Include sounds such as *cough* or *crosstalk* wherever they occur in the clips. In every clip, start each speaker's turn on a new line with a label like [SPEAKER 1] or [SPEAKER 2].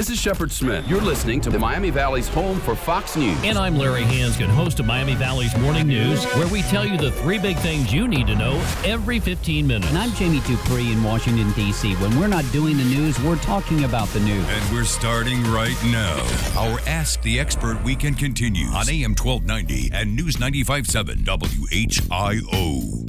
[SPEAKER 1] This is Shepard Smith. You're listening to the Miami Valley's home for Fox News.
[SPEAKER 2] And I'm Larry Hansgen, host of Miami Valley's Morning News, where we tell you the three big things you need to know every 15 minutes.
[SPEAKER 3] And I'm Jamie Dupree in Washington, D.C. When we're not doing the news, we're talking about the news.
[SPEAKER 4] And we're starting right now. Our Ask the Expert weekend continues on AM 1290 and News 95.7 WHIO.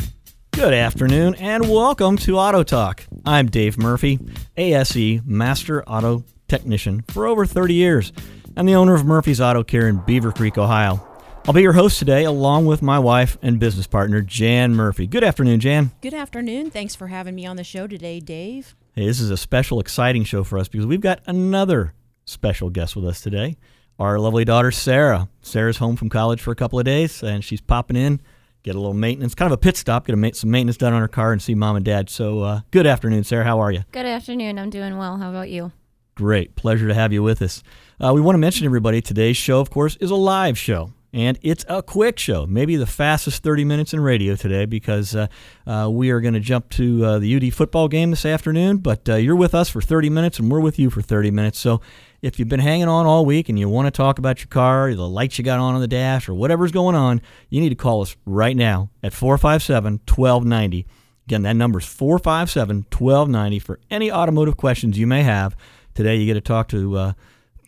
[SPEAKER 5] Good afternoon and welcome to Auto Talk. I'm Dave Murphy, ASE Master Auto Technician for over 30 years and the owner of Murphy's Auto Care in Beaver Creek, Ohio. I'll be your host today along with my wife and business partner, Jan Murphy. Good afternoon, Jan.
[SPEAKER 6] Good afternoon. Thanks for having me on the show today, Dave.
[SPEAKER 5] Hey, this is a special, exciting show for us because we've got another special guest with us today. Our lovely daughter, Sarah. Sarah's home from college for a couple of days and she's popping in get a little maintenance, kind of a pit stop, get a, some maintenance done on her car and see mom and dad. So, uh, good afternoon, Sarah. How are you?
[SPEAKER 7] Good afternoon. I'm doing well. How about you?
[SPEAKER 5] Great. Pleasure to have you with us. Uh, we want to mention everybody today's show, of course, is a live show. And it's a quick show, maybe the fastest 30 minutes in radio today, because uh, uh, we are going to jump to uh, the UD football game this afternoon. But uh, you're with us for 30 minutes, and we're with you for 30 minutes. So if you've been hanging on all week and you want to talk about your car, the lights you got on on the dash, or whatever's going on, you need to call us right now at 457 1290. Again, that number is 457 1290 for any automotive questions you may have. Today, you get to talk to uh,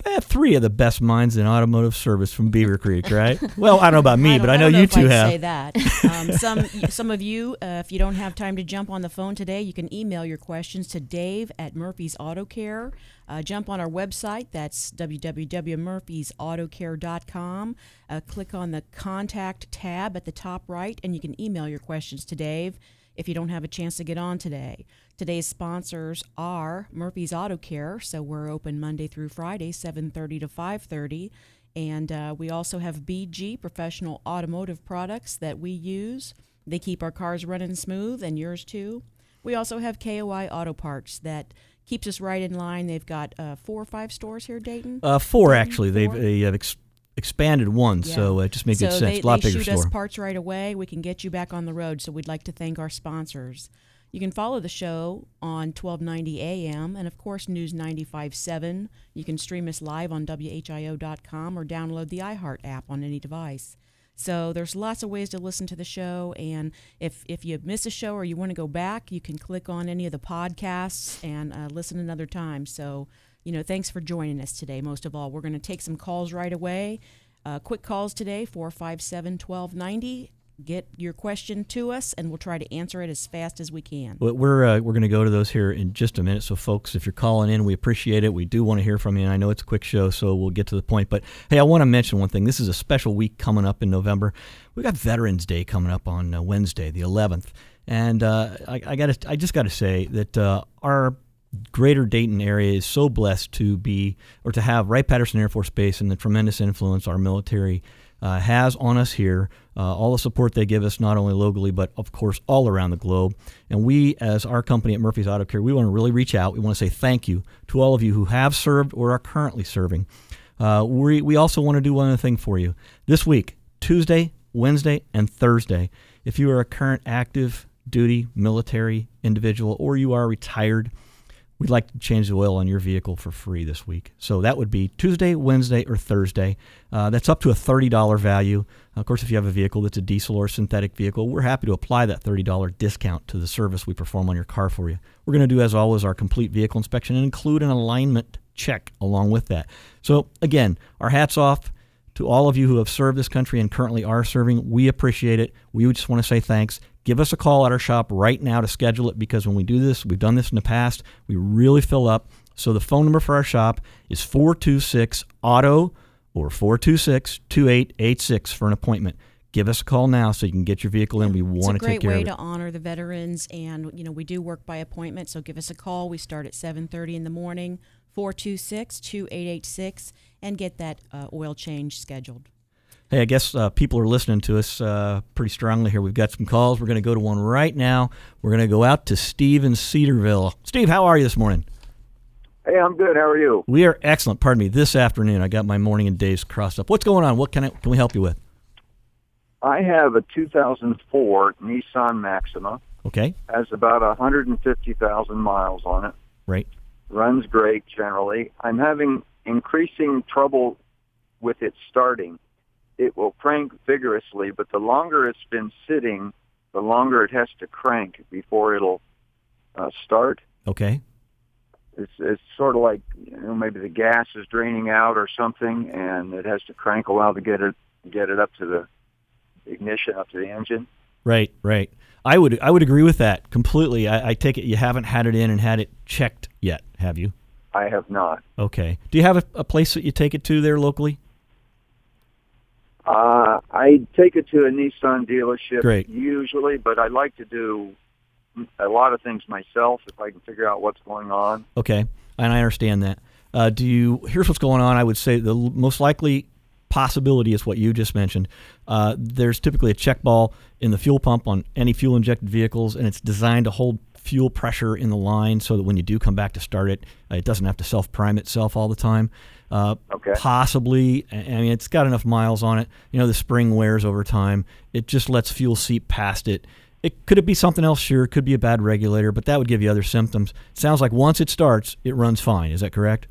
[SPEAKER 5] eh, three of the best minds in automotive service from Beaver Creek, right? *laughs* well, I don't know about me,
[SPEAKER 6] I
[SPEAKER 5] but I
[SPEAKER 6] know, I
[SPEAKER 5] you
[SPEAKER 6] know
[SPEAKER 5] two
[SPEAKER 6] if I'd
[SPEAKER 5] have.
[SPEAKER 6] Say that. Um, *laughs* some some of you, uh, if you don't have time to jump on the phone today, you can email your questions to Dave at Murphy's Auto Care. Uh, jump on our website. That's www.murphysautocare.com. Uh, click on the contact tab at the top right, and you can email your questions to Dave if you don't have a chance to get on today. Today's sponsors are Murphy's Auto Care, so we're open Monday through Friday, 7:30 to 5:30, and uh, we also have BG Professional Automotive Products that we use. They keep our cars running smooth, and yours too. We also have KOI Auto Parts that keeps us right in line. They've got uh, four or five stores here, Dayton.
[SPEAKER 5] Uh, four,
[SPEAKER 6] Dayton,
[SPEAKER 5] actually. They've, they have ex- expanded one,
[SPEAKER 6] Yeah.
[SPEAKER 5] so it just made
[SPEAKER 6] so
[SPEAKER 5] good sense.
[SPEAKER 6] They,
[SPEAKER 5] a lot
[SPEAKER 6] they
[SPEAKER 5] bigger
[SPEAKER 6] shoot
[SPEAKER 5] store.
[SPEAKER 6] us parts right away. We can get you back on the road. So we'd like to thank our sponsors. You can follow the show on 1290 AM and, of course, News 95.7. You can stream us live on WHIO.com or download the iHeart app on any device. So there's lots of ways to listen to the show. And if, if you miss a show or you want to go back, you can click on any of the podcasts and uh, listen another time. So, you know, thanks for joining us today. Most of all, we're going to take some calls right away. Uh, quick calls today 457 1290. Get your question to us, and we'll try to answer it as fast as we can.
[SPEAKER 5] We're uh, we're going to go to those here in just a minute. So, folks, if you're calling in, we appreciate it. We do want to hear from you, and I know it's a quick show, so we'll get to the point. But hey, I want to mention one thing. This is a special week coming up in November. We got Veterans Day coming up on uh, Wednesday, the 11th, and uh, I, I got I just got to say that uh, our greater Dayton area is so blessed to be or to have Wright Patterson Air Force Base and the tremendous influence our military uh, has on us here, uh, all the support they give us, not only locally, but of course all around the globe. And we, as our company at Murphy's Auto Care, we want to really reach out. We want to say thank you to all of you who have served or are currently serving. Uh, we, we also want to do one other thing for you. This week, Tuesday, Wednesday, and Thursday, if you are a current active duty military individual or you are retired, we'd like to change the oil on your vehicle for free this week. So that would be Tuesday, Wednesday, or Thursday. Uh, that's up to a $30 value. Of course, if you have a vehicle that's a diesel or synthetic vehicle, we're happy to apply that $30 discount to the service we perform on your car for you. We're going to do, as always, our complete vehicle inspection and include an alignment check along with that. So, again, our hats off to all of you who have served this country and currently are serving. We appreciate it. We just want to say thanks. Give us a call at our shop right now to schedule it because when we do this, we've done this in the past, we really fill up. So the phone number for our shop is 426 AUTO or 426 2886 for an appointment. give us a call now so you can get your vehicle in. We want to take care of it.
[SPEAKER 6] It's a great way to honor the veterans, and you know we do work by appointment. So give us a call. We start at 7:30 in the morning, 426-2886, and get that uh, oil change scheduled.
[SPEAKER 5] Hey, I guess uh, people are listening to us uh, pretty strongly here. We've got some calls. We're going to go to one right now. We're going to go out to Steve in Cedarville. Steve, how are you this morning?
[SPEAKER 8] Hey, I'm good. How are you?
[SPEAKER 5] We are excellent. Pardon me. This afternoon, I got my morning and days crossed up. What's going on? What can I, can we help you with?
[SPEAKER 8] I have a 2004 Nissan Maxima.
[SPEAKER 5] Okay,
[SPEAKER 8] Has about 150,000 miles on it.
[SPEAKER 5] right.
[SPEAKER 8] Runs great generally. I'm having increasing trouble with it starting. It will crank vigorously, but the longer it's been sitting, the longer it has to crank before it'll uh, start.
[SPEAKER 5] Okay.
[SPEAKER 8] It's, it's sort of like you know maybe the gas is draining out or something, and it has to crank a while to get it get it up to the ignition, up to the engine.
[SPEAKER 5] Right, right. I would I would agree with that completely. I, I take it you haven't had it in and had it checked yet, have you?
[SPEAKER 8] I have not.
[SPEAKER 5] Okay. Do you have a, a place that you take it to there locally?
[SPEAKER 8] Uh, I take it to a Nissan dealership
[SPEAKER 5] Great.
[SPEAKER 8] usually, but I like to do a lot of things myself if I can figure out what's going on.
[SPEAKER 5] Okay, and I understand that. Uh, do you? Here's what's going on. I would say the most likely possibility is what you just mentioned. Uh, there's typically a check ball in the fuel pump on any fuel injected vehicles, and it's designed to hold fuel pressure in the line so that when you do come back to start it, uh, it doesn't have to self prime itself all the time. Uh,
[SPEAKER 8] Okay.
[SPEAKER 5] Possibly, I mean, it's got enough miles on it. You know, the spring wears over time. It just lets fuel seep past it. It could it be something else? Sure, it could be a bad regulator, but that would give you other symptoms. It sounds like once it starts, it runs fine. Is that correct?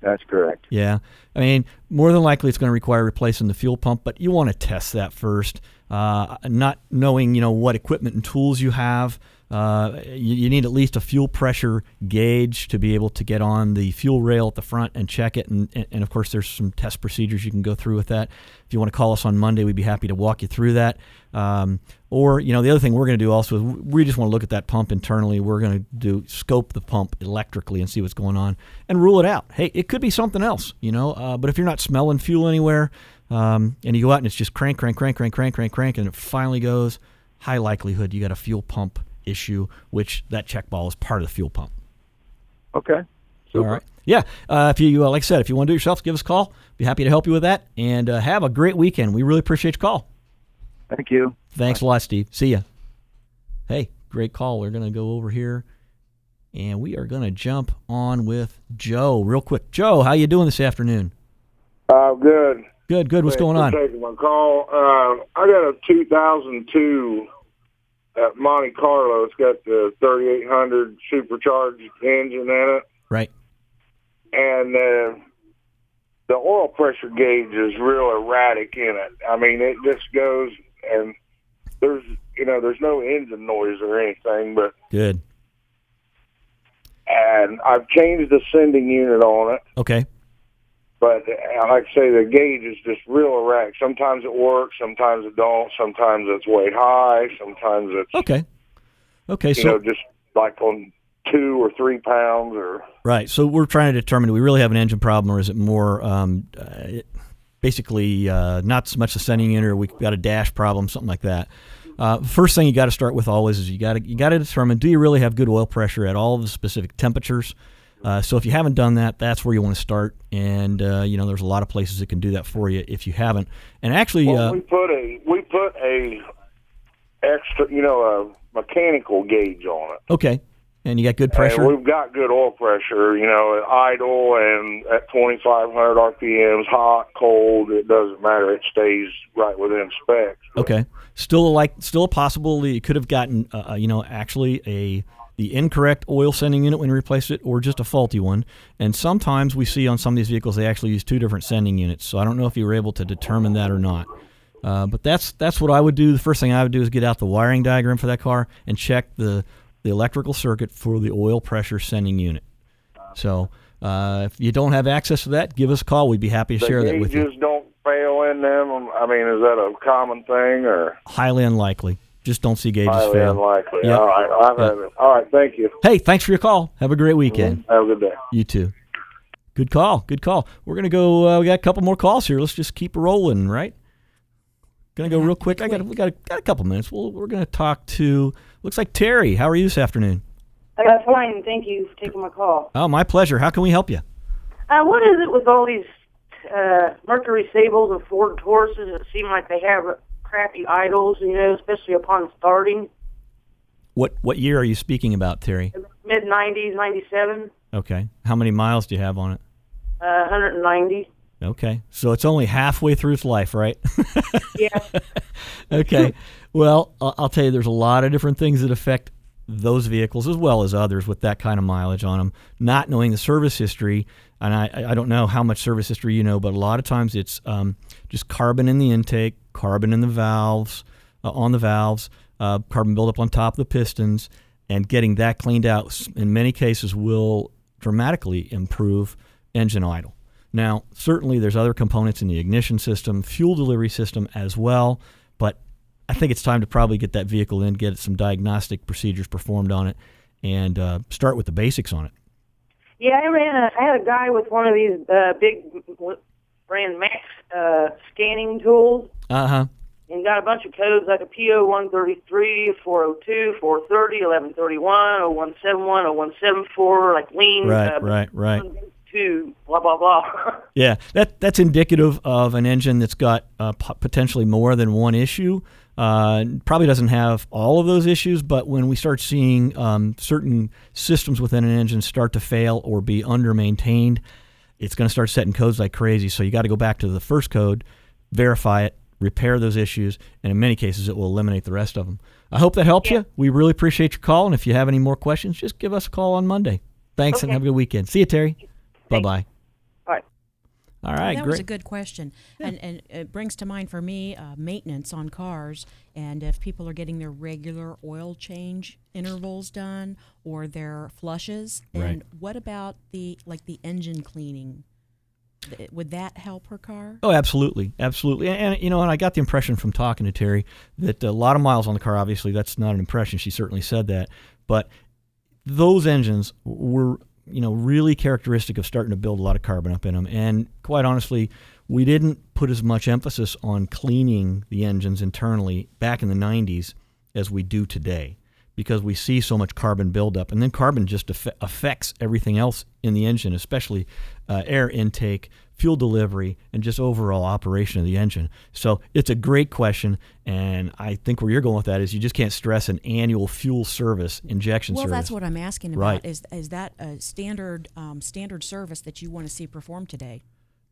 [SPEAKER 8] That's correct.
[SPEAKER 5] Yeah. I mean, more than likely it's going to require replacing the fuel pump, but you want to test that first. Uh, not knowing, you know, what equipment and tools you have. Uh, you, you need at least a fuel pressure gauge to be able to get on the fuel rail at the front and check it. And, and, and of course, there's some test procedures you can go through with that. If you want to call us on Monday, we'd be happy to walk you through that. Um, or, you know, the other thing we're going to do also is we just want to look at that pump internally. We're going to do scope the pump electrically and see what's going on and rule it out. Hey, it could be something else, you know. Uh, but if you're not smelling fuel anywhere, um, and you go out and it's just crank, crank, crank, crank, crank, crank, crank, and it finally goes, high likelihood you got a fuel pump issue, which that check ball is part of the fuel pump.
[SPEAKER 8] Okay. Super.
[SPEAKER 5] All right. Yeah. Uh, if you, uh, like I said, if you want to do it yourself, give us a call. Be happy to help you with that. And uh, have a great weekend. We really appreciate your call.
[SPEAKER 8] Thank you.
[SPEAKER 5] Thanks a lot, Steve. See ya. Hey, great call. We're going to go over here and we are going to jump on with Joe real quick. Joe, how you doing this afternoon?
[SPEAKER 9] Uh, good.
[SPEAKER 5] Good, good. What's going on?
[SPEAKER 9] Taking my call. Uh, I got a 2002 at Monte Carlo. It's got the 3800 supercharged engine in it,
[SPEAKER 5] Right.
[SPEAKER 9] and uh, the oil pressure gauge is real erratic in it. I mean, it just goes and there's you know there's no engine noise or anything, but
[SPEAKER 5] Good.
[SPEAKER 9] and I've changed the sending unit on it.
[SPEAKER 5] Okay.
[SPEAKER 9] But like I say, the gauge is just real erratic. Sometimes it works, sometimes it don't. Sometimes it's way high, sometimes it's
[SPEAKER 5] Okay. Okay.
[SPEAKER 9] you
[SPEAKER 5] So
[SPEAKER 9] know just like on two or three pounds or
[SPEAKER 5] Right. So we're trying to determine do we really have an engine problem or is it more um, uh, basically uh, not so much the sending unit or we've got a dash problem, something like that. Uh, first thing you got to start with always is you got to you got to determine do you really have good oil pressure at all of the specific temperatures. Uh, so if you haven't done that, that's where you want to start. And uh, you know, there's a lot of places that can do that for you if you haven't. And actually,
[SPEAKER 9] well,
[SPEAKER 5] uh,
[SPEAKER 9] we put a we put a extra you know a mechanical gauge on it.
[SPEAKER 5] okay, and you got good pressure.
[SPEAKER 9] And we've got good oil pressure, you know, at idle and at 2,500 RPMs, hot, cold, it doesn't matter. It stays right within specs.
[SPEAKER 5] Okay. Still like still a possibility you could have gotten uh, uh, you know actually a the incorrect oil sending unit when you replace it or just a faulty one. And sometimes we see on some of these vehicles they actually use two different sending units. So I don't know if you were able to determine that or not. Uh, but that's that's what I would do. The first thing I would do is get out the wiring diagram for that car and check the the electrical circuit for the oil pressure sending unit. So uh, if you don't have access to that, give us a call. We'd be happy to
[SPEAKER 9] The
[SPEAKER 5] share that with you.
[SPEAKER 9] don't fail in them. I mean, is that a common thing or
[SPEAKER 5] Highly unlikely. Just don't see gauges
[SPEAKER 9] highly
[SPEAKER 5] fail.
[SPEAKER 9] unlikely?
[SPEAKER 5] Yep.
[SPEAKER 9] All right.
[SPEAKER 5] I
[SPEAKER 9] haven't. Yep. All right. thank you.
[SPEAKER 5] Hey, thanks for your call. Have a great weekend.
[SPEAKER 9] Have a good day.
[SPEAKER 5] You too. Good call. Good call. We're gonna go. Uh, we got a couple more calls here. Let's just keep rolling, right? Gonna go real quick. I got we got a, got a couple minutes. Well, we're gonna talk to looks like Terry. How are you this afternoon?
[SPEAKER 10] Uh, fine, thank you for taking my call.
[SPEAKER 5] Oh, my pleasure. How can we help you?
[SPEAKER 10] Uh, what is it with all these uh, Mercury Sables and Ford Tauruses that seem like they have crappy idles, you know, especially upon starting?
[SPEAKER 5] What what year are you speaking about, Terry?
[SPEAKER 10] Mid 90s, 97,
[SPEAKER 5] Okay. How many miles do you have on it?
[SPEAKER 10] uh, 190.
[SPEAKER 5] Okay. So it's only halfway through its life, right? *laughs*
[SPEAKER 10] Yeah. *laughs*
[SPEAKER 5] okay. Well, I'll I'll tell you, there's a lot of different things that affect those vehicles as well as others with that kind of mileage on them. Not knowing the service history, and I, I don't know how much service history you know, but a lot of times it's um, just carbon in the intake, carbon in the valves, uh, on the valves, uh, carbon buildup on top of the pistons, and getting that cleaned out in many cases will dramatically improve engine idle. Now, certainly there's other components in the ignition system, fuel delivery system as well, but I think it's time to probably get that vehicle in, get some diagnostic procedures performed on it, and uh, start with the basics on it.
[SPEAKER 10] Yeah, I ran a, I had a guy with one of these uh, big brand Max uh, scanning tools
[SPEAKER 5] Uh huh.
[SPEAKER 10] and got a bunch of codes like a PO 133, 402, 430, 1131, 0171, 0174, like lean,
[SPEAKER 5] Right,
[SPEAKER 10] uh,
[SPEAKER 5] right, right.
[SPEAKER 10] two, blah, blah, blah. *laughs*
[SPEAKER 5] Yeah, that that's indicative of an engine that's got uh, p- potentially more than one issue. Uh, probably doesn't have all of those issues, but when we start seeing um, certain systems within an engine start to fail or be under maintained, it's going to start setting codes like crazy. So you got to go back to the first code, verify it, repair those issues, and in many cases, it will eliminate the rest of them. I hope that helps you. We really appreciate your call, and if you have any more questions, just give us a call on Monday. Thanks, and have a good weekend. See you, Terry. Bye bye.
[SPEAKER 10] All right.
[SPEAKER 6] That
[SPEAKER 5] great.
[SPEAKER 6] was a good question, and and it brings to mind for me uh, maintenance on cars, and if people are getting their regular oil change intervals done or their flushes,
[SPEAKER 5] right.
[SPEAKER 6] and what about the like the engine cleaning? Would that help her car?
[SPEAKER 5] Oh, absolutely, absolutely. And, and, you know, and I got the impression from talking to Terry that a lot of miles on the car. Obviously, that's not an impression. She certainly said that, but those engines were, you know, really characteristic of starting to build a lot of carbon up in them. And quite honestly, we didn't put as much emphasis on cleaning the engines internally back in the '90s as we do today because we see so much carbon buildup, and then carbon just aff- affects everything else in the engine, especially uh, air intake, fuel delivery, and just overall operation of the engine. So it's a great question, and I think where you're going with that is you just can't stress an annual fuel service, injection
[SPEAKER 6] Well,
[SPEAKER 5] service.
[SPEAKER 6] that's what I'm asking about.
[SPEAKER 5] Right.
[SPEAKER 6] Is is that a standard um, standard service that you want to see performed today?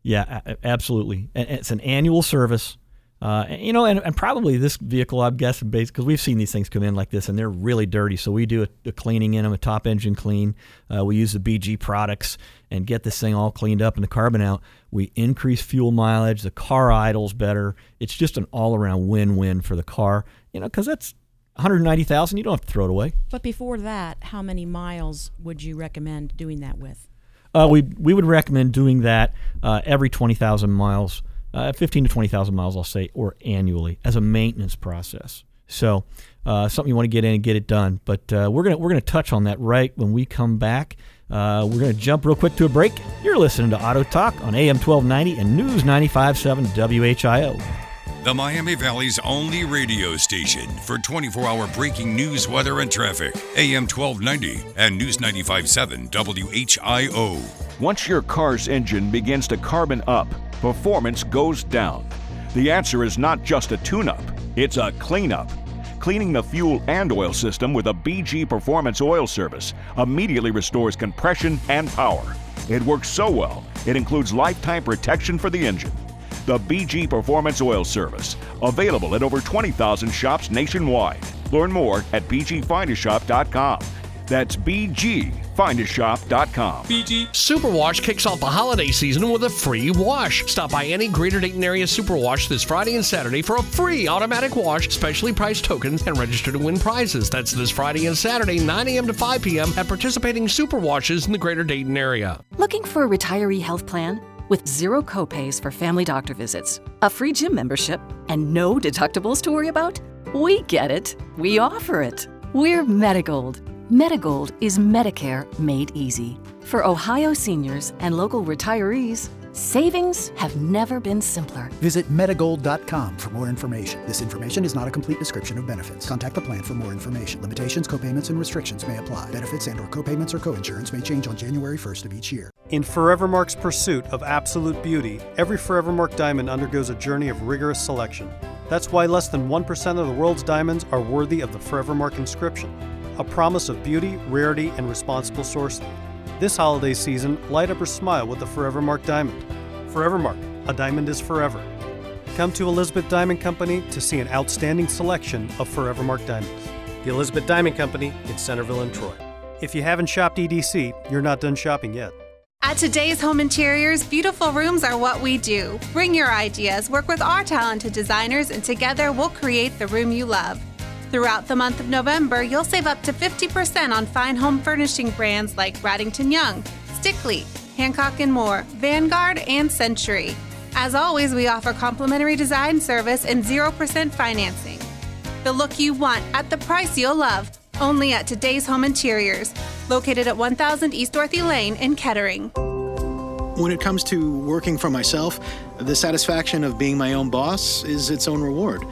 [SPEAKER 5] Yeah, absolutely. It's an annual service. Uh, you know, and, and probably this vehicle, I'm guessing, because we've seen these things come in like this, and they're really dirty. So we do a, a cleaning in them, a top engine clean. Uh, we use the BG products and get this thing all cleaned up and the carbon out. We increase fuel mileage. The car idles better. It's just an all-around win-win for the car. You know, because that's 190,000. You don't have to throw it away.
[SPEAKER 6] But before that, how many miles would you recommend doing that with?
[SPEAKER 5] Uh, we we would recommend doing that uh, every twenty thousand miles, uh, fifteen to twenty thousand miles, I'll say, or annually as a maintenance process. So uh, something you want to get in and get it done. But uh, we're gonna we're gonna touch on that right when we come back. Uh, we're gonna jump real quick to a break. You're listening to Auto Talk on AM twelve ninety and News 95.7 WHIO.
[SPEAKER 4] The Miami Valley's only radio station for 24 hour breaking news, weather, and traffic. AM 1290 and News 95.7 WHIO.
[SPEAKER 11] Once your car's engine begins to carbon up, performance goes down. The answer is not just a tune up, it's a cleanup. Cleaning the fuel and oil system with a BG Performance Oil Service immediately restores compression and power. It works so well, it includes lifetime protection for the engine. The BG Performance Oil Service, available at over 20,000 shops nationwide. Learn more at bgfindashop.com. That's bgfindashop.com.
[SPEAKER 12] BG Superwash kicks off the holiday season with a free wash. Stop by any Greater Dayton area Superwash this Friday and Saturday for a free automatic wash, specially priced tokens, and register to win prizes. That's this Friday and Saturday, 9 a.m. to 5 p.m. at participating Superwashes in the Greater Dayton area.
[SPEAKER 13] Looking for a retiree health plan? With zero copays for family doctor visits, a free gym membership, and no deductibles to worry about? We get it. We offer it. We're Medigold. Medigold is Medicare made easy. For Ohio seniors and local retirees, Savings have never been simpler.
[SPEAKER 14] Visit Medigold.com for more information. This information is not a complete description of benefits. Contact the plan for more information. Limitations, copayments, and restrictions may apply. Benefits and/or copayments or coinsurance may change on January 1st of each year.
[SPEAKER 15] In Forevermark's pursuit of absolute beauty, every Forevermark diamond undergoes a journey of rigorous selection. That's why less than 1% of the world's diamonds are worthy of the Forevermark inscription, a promise of beauty, rarity, and responsible sourcing. This holiday season, light up her smile with the Forevermark diamond. Forevermark, a diamond is forever. Come to Elizabeth Diamond Company to see an outstanding selection of Forevermark diamonds. The Elizabeth Diamond Company in Centerville and Troy. If you haven't shopped EDC, you're not done shopping yet.
[SPEAKER 16] At today's home interiors, beautiful rooms are what we do. Bring your ideas, work with our talented designers, and together we'll create the room you love. Throughout the month of November, you'll save up to 50% on fine home furnishing brands like Bradington Young, Stickley, Hancock and Moore, Vanguard, and Century. As always, we offer complimentary design service and 0% financing. The look you want at the price you'll love. Only at today's Home Interiors, located at 1000 East Dorothy Lane in Kettering.
[SPEAKER 17] When it comes to working for myself, the satisfaction of being my own boss is its own reward.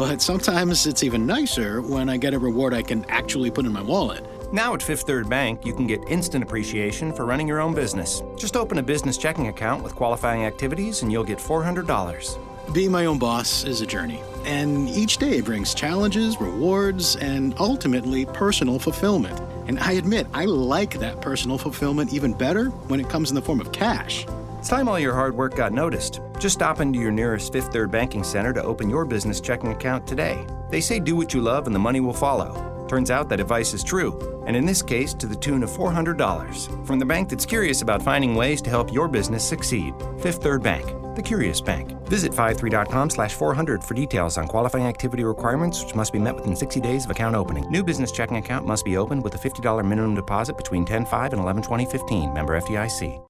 [SPEAKER 17] But sometimes it's even nicer when I get a reward I can actually put in my wallet.
[SPEAKER 18] Now at Fifth Third Bank, you can get instant appreciation for running your own business. Just open a business checking account with qualifying activities and you'll get $400.
[SPEAKER 17] Being my own boss is a journey, and each day brings challenges, rewards, and ultimately personal fulfillment. And I admit, I like that personal fulfillment even better when it comes in the form of cash.
[SPEAKER 18] It's time all your hard work got noticed. Just stop into your nearest Fifth Third Banking Center to open your business checking account today. They say do what you love and the money will follow. Turns out that advice is true, and in this case, to the tune of $400 from the bank that's curious about finding ways to help your business succeed. Fifth Third Bank, the curious bank. Visit 53.com slash 400 for details on qualifying activity requirements, which must be met within 60 days of account opening. New business checking account must be opened with a $50 minimum deposit between 10.5 and 11.20.15. Member FDIC.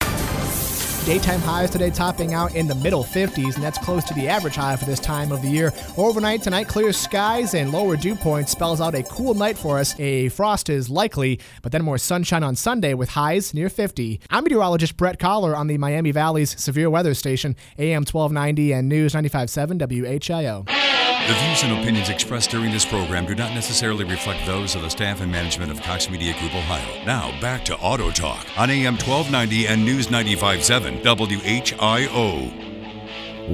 [SPEAKER 19] Daytime highs today topping out in the middle 50s, and that's close to the average high for this time of the year. Overnight tonight, clear skies and lower dew points spells out a cool night for us. A frost is likely, but then more sunshine on Sunday with highs near 50. I'm meteorologist Brett Collar on the Miami Valley's Severe Weather Station, AM 1290 and News 95.7 WHIO.
[SPEAKER 4] The views and opinions expressed during this program do not necessarily reflect those of the staff and management of Cox Media Group Ohio. Now, back to Auto Talk on AM 1290 and News 95.7 WHIO.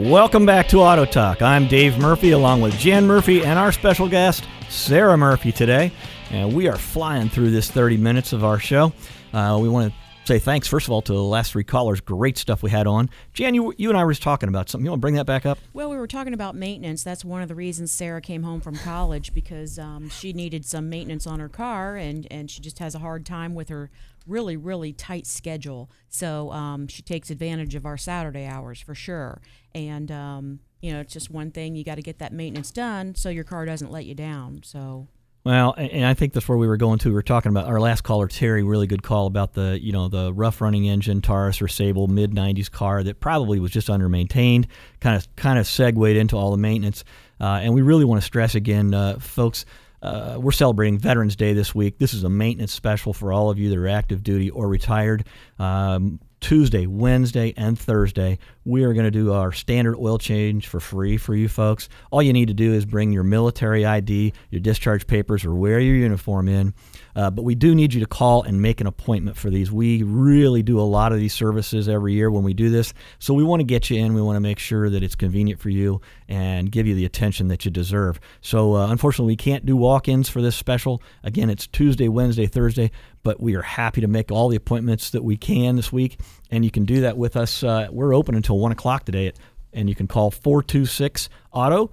[SPEAKER 5] Welcome back to Auto Talk. I'm Dave Murphy along with Jan Murphy and our special guest, Sarah Murphy, today. And we are flying through this 30 minutes of our show. Uh, we want to say thanks, first of all, to the last three callers. Great stuff we had on. Jan, you, you and I were talking about something. You want to bring that back up?
[SPEAKER 6] Well, we were talking about maintenance. That's one of the reasons Sarah came home from college because um, she needed some maintenance on her car, and, and she just has a hard time with her really, really tight schedule. So um, she takes advantage of our Saturday hours for sure. And, um, you know, it's just one thing. You got to get that maintenance done so your car doesn't let you down. So
[SPEAKER 5] well, and I think that's where we were going to. We were talking about our last caller, Terry. Really good call about the you know the rough running engine Taurus or Sable mid '90s car that probably was just under maintained. Kind of kind of segued into all the maintenance, uh, and we really want to stress again, uh, folks. Uh, we're celebrating Veterans Day this week. This is a maintenance special for all of you that are active duty or retired. Um, Tuesday, Wednesday, and Thursday, we are going to do our standard oil change for free for you folks. All you need to do is bring your military ID, your discharge papers, or wear your uniform in. Uh, but we do need you to call and make an appointment for these. We really do a lot of these services every year when we do this. So we want to get you in. We want to make sure that it's convenient for you and give you the attention that you deserve. So uh, unfortunately, we can't do walk ins for this special. Again, it's Tuesday, Wednesday, Thursday, but we are happy to make all the appointments that we can this week. And you can do that with us. Uh, we're open until 1 o'clock today, and you can call 426 AUTO.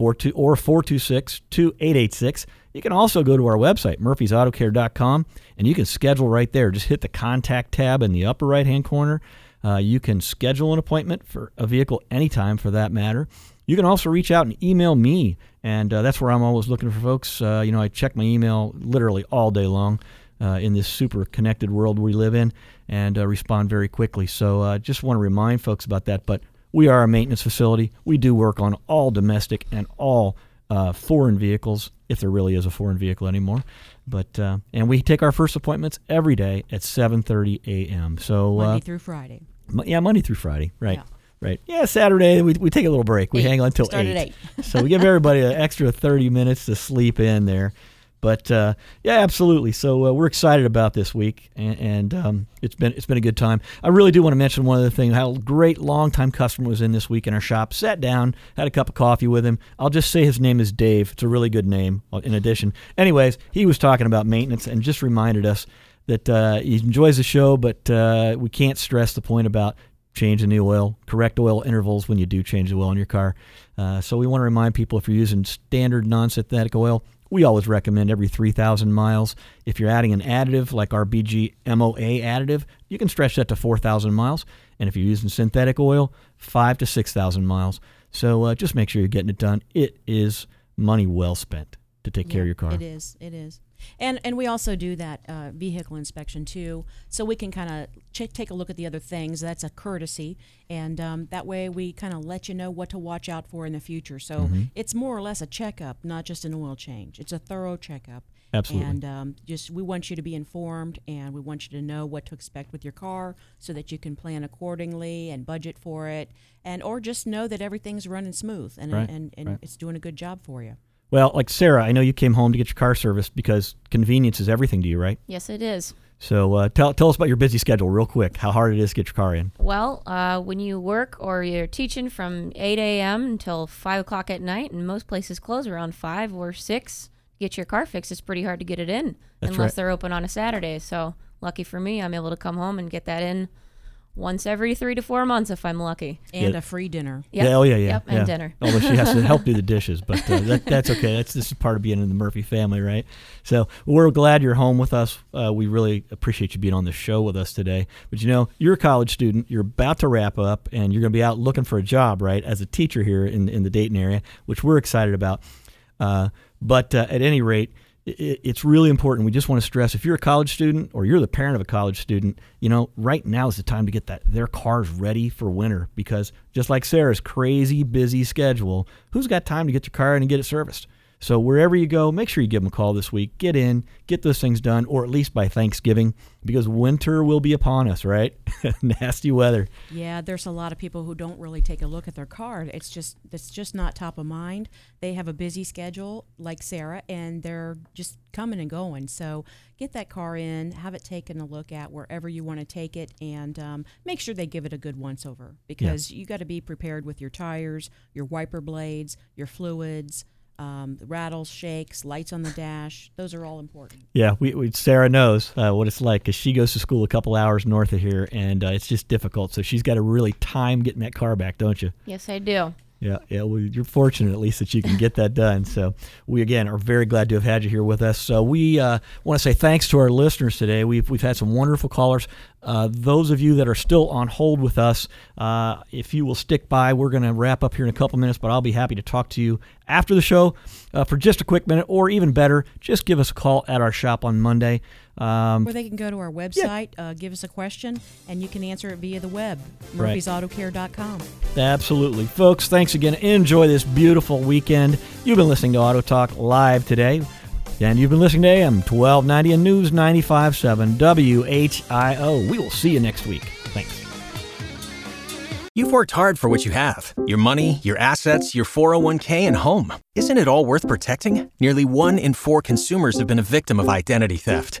[SPEAKER 5] 42 or 426 2886. You can also go to our website, murphysautocare.com, and you can schedule right there. Just hit the contact tab in the upper right hand corner. Uh, you can schedule an appointment for a vehicle anytime for that matter. You can also reach out and email me, and uh, that's where I'm always looking for folks. Uh, you know, I check my email literally all day long uh, in this super connected world we live in and uh, respond very quickly. So uh, just want to remind folks about that. But we are a maintenance facility. We do work on all domestic and all uh, foreign vehicles, if there really is a foreign vehicle anymore. But uh, and we take our first appointments every day at 7:30 a.m. So
[SPEAKER 6] Monday through Friday.
[SPEAKER 5] Mo- Yeah, Monday through Friday. Right. Right. Yeah, Saturday we, we take a little break. We
[SPEAKER 6] Eight.
[SPEAKER 5] hang on until eight.
[SPEAKER 6] eight.
[SPEAKER 5] so we give everybody an extra thirty minutes to sleep in there. But uh, yeah, absolutely. So uh, we're excited about this week, and, and um, it's been it's been a good time. I really do want to mention one other thing: how a great longtime customer was in this week in our shop. Sat down, had a cup of coffee with him. I'll just say his name is Dave. It's a really good name. uh, In addition, anyways, he was talking about maintenance and just reminded us that uh, he enjoys the show, but uh, we can't stress the point about changing the oil, correct oil intervals when you do change the oil in your car. Uh, so we want to remind people if you're using standard non-synthetic oil, we always recommend every 3,000 miles. If you're adding an additive like our BG MOA additive, you can stretch that to 4,000 miles. And if you're using synthetic oil, five to 6,000 miles. So uh, just make sure you're getting it done. It is money well spent to take care of your car.
[SPEAKER 6] It is. It is. And and we also do that uh, vehicle inspection too, so we can kind of ch- take a look at the other things. That's a courtesy, and um, that way we kind of let you know what to watch out for in the future. So
[SPEAKER 5] Mhm.
[SPEAKER 6] it's more or less a checkup, not just an oil change. It's a thorough checkup.
[SPEAKER 5] Absolutely.
[SPEAKER 6] And um, just we want you to be informed, and we want you to know what to expect with your car, so that you can plan accordingly and budget for it, and or just know that everything's running smooth and
[SPEAKER 5] Right,
[SPEAKER 6] and, and
[SPEAKER 5] right.
[SPEAKER 6] it's doing a good job for you.
[SPEAKER 5] Well, like Sarah, I know you came home to get your car serviced because convenience is everything to you, right?
[SPEAKER 7] Yes, it is.
[SPEAKER 5] So uh, tell tell us about your busy schedule real quick. How hard it is to get your car in.
[SPEAKER 7] Well, uh, when you work or you're teaching from 8 a.m. until 5 o'clock at night, and most places close around 5 or 6, get your car fixed, it's pretty hard to get it in
[SPEAKER 5] That's
[SPEAKER 7] unless
[SPEAKER 5] right.
[SPEAKER 7] they're open on a Saturday. So, lucky for me, I'm able to come home and get that in once every three to four months if I'm lucky.
[SPEAKER 6] And
[SPEAKER 5] Yeah.
[SPEAKER 6] a free dinner.
[SPEAKER 7] Yep.
[SPEAKER 5] Yeah, oh yeah, yeah.
[SPEAKER 7] Yep,
[SPEAKER 5] yeah.
[SPEAKER 7] and dinner. *laughs*
[SPEAKER 5] Although she has to help do the *laughs* dishes, but uh, that, that's okay. That's this is part of being in the Murphy family, right? So we're glad you're home with us. Uh, we really appreciate you being on the show with us today. But you know, you're a college student. You're about to wrap up, and you're going to be out looking for a job, right? As a teacher here in in the Dayton area, which we're excited about. Uh, but uh, at any rate, it, it's really important. We just want to stress if you're a college student or you're the parent of a college student, you know, right now is the time to get that their cars ready for winter because just like Sarah's crazy busy schedule, who's got time to get your car and get it serviced? So wherever you go, make sure you give them a call this week. Get in, get those things done, or at least by Thanksgiving, because winter will be upon us, right? *laughs* Nasty weather.
[SPEAKER 6] Yeah, there's a lot of people who don't really take a look at their card. It's just it's just not top of mind. They have a busy schedule like Sarah and they're just coming and going. So get that car in, have it taken a look at wherever you want to take it and um, make sure they give it a good once over because you got to be prepared with your tires, your wiper blades, your fluids, um, rattles, shakes, lights on the dash. Those are all important.
[SPEAKER 5] Yeah, we, we Sarah knows uh, what it's like because she goes to school a couple hours north of here, and uh, it's just difficult. So she's got to really time getting that car back, don't you?
[SPEAKER 7] Yes, I do.
[SPEAKER 5] Yeah, yeah. Well, you're fortunate at least that you can get that done. So we again are very glad to have had you here with us. So we uh, want to say thanks to our listeners today. We've we've had some wonderful callers. Uh, those of you that are still on hold with us, uh, if you will stick by, we're going to wrap up here in a couple minutes. But I'll be happy to talk to you after the show uh, for just a quick minute, or even better, just give us a call at our shop on Monday. Um,
[SPEAKER 6] Or they can go to our website, uh, give us a question, and you can answer it via the web,
[SPEAKER 5] Right.
[SPEAKER 6] murphysautocare.com.
[SPEAKER 5] Absolutely. Folks, thanks again. Enjoy this beautiful weekend. You've been listening to Auto Talk Live today. And you've been listening to AM 1290 and News 95.7 WHIO. We will see you next week. Thanks.
[SPEAKER 20] You've worked hard for what you have your money, your assets, your 401k, and home. Isn't it all worth protecting? Nearly one in four consumers have been a victim of identity theft.